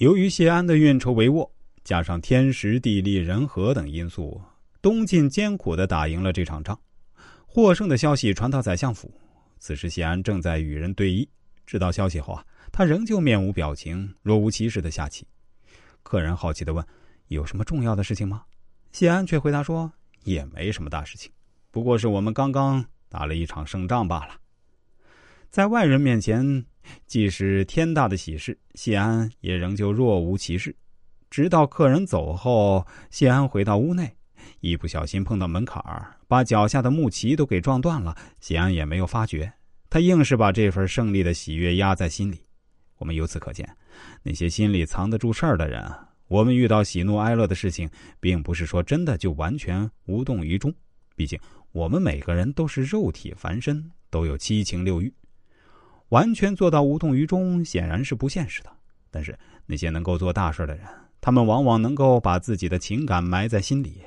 由于谢安的运筹帷幄，加上天时地利人和等因素，东晋艰苦的打赢了这场仗。获胜的消息传到宰相府，此时谢安正在与人对弈。知道消息后啊，他仍旧面无表情，若无其事的下棋。客人好奇的问：“有什么重要的事情吗？”谢安却回答说：“也没什么大事情，不过是我们刚刚打了一场胜仗罢了。”在外人面前，即使天大的喜事，谢安也仍旧若无其事。直到客人走后，谢安回到屋内，一不小心碰到门槛儿，把脚下的木旗都给撞断了。谢安也没有发觉，他硬是把这份胜利的喜悦压在心里。我们由此可见，那些心里藏得住事儿的人，我们遇到喜怒哀乐的事情，并不是说真的就完全无动于衷。毕竟，我们每个人都是肉体凡身，都有七情六欲。完全做到无动于衷，显然是不现实的。但是那些能够做大事的人，他们往往能够把自己的情感埋在心里，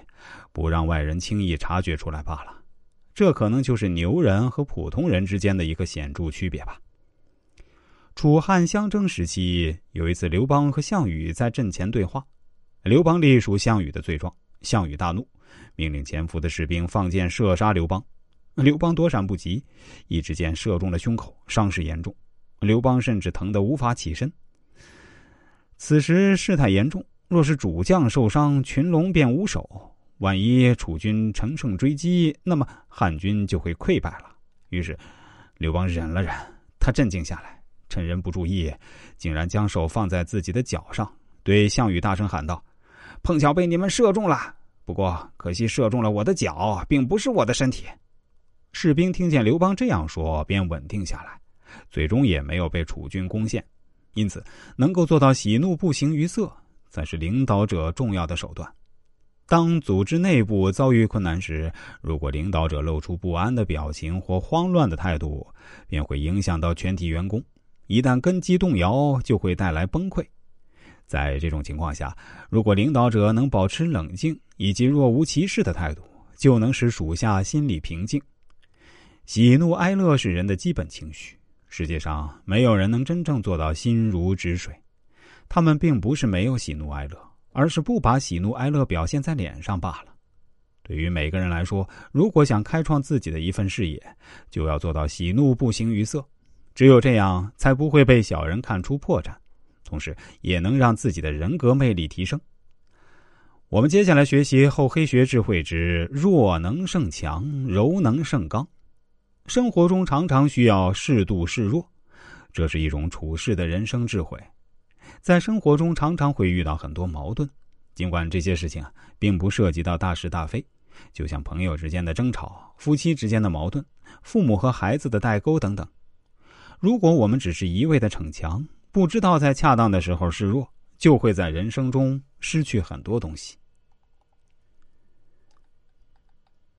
不让外人轻易察觉出来罢了。这可能就是牛人和普通人之间的一个显著区别吧。楚汉相争时期，有一次刘邦和项羽在阵前对话，刘邦隶属项羽的罪状，项羽大怒，命令潜伏的士兵放箭射杀刘邦。刘邦躲闪不及，一支箭射中了胸口，伤势严重。刘邦甚至疼得无法起身。此时事态严重，若是主将受伤，群龙便无首。万一楚军乘胜追击，那么汉军就会溃败了。于是，刘邦忍了忍，他镇静下来，趁人不注意，竟然将手放在自己的脚上，对项羽大声喊道：“碰巧被你们射中了，不过可惜射中了我的脚，并不是我的身体。”士兵听见刘邦这样说，便稳定下来，最终也没有被楚军攻陷。因此，能够做到喜怒不形于色，才是领导者重要的手段。当组织内部遭遇困难时，如果领导者露出不安的表情或慌乱的态度，便会影响到全体员工。一旦根基动摇，就会带来崩溃。在这种情况下，如果领导者能保持冷静以及若无其事的态度，就能使属下心理平静。喜怒哀乐是人的基本情绪，世界上没有人能真正做到心如止水。他们并不是没有喜怒哀乐，而是不把喜怒哀乐表现在脸上罢了。对于每个人来说，如果想开创自己的一份事业，就要做到喜怒不形于色。只有这样，才不会被小人看出破绽，同时也能让自己的人格魅力提升。我们接下来学习厚黑学智慧之弱能胜强，柔能胜刚。生活中常常需要适度示弱，这是一种处事的人生智慧。在生活中常常会遇到很多矛盾，尽管这些事情啊并不涉及到大是大非，就像朋友之间的争吵、夫妻之间的矛盾、父母和孩子的代沟等等。如果我们只是一味的逞强，不知道在恰当的时候示弱，就会在人生中失去很多东西。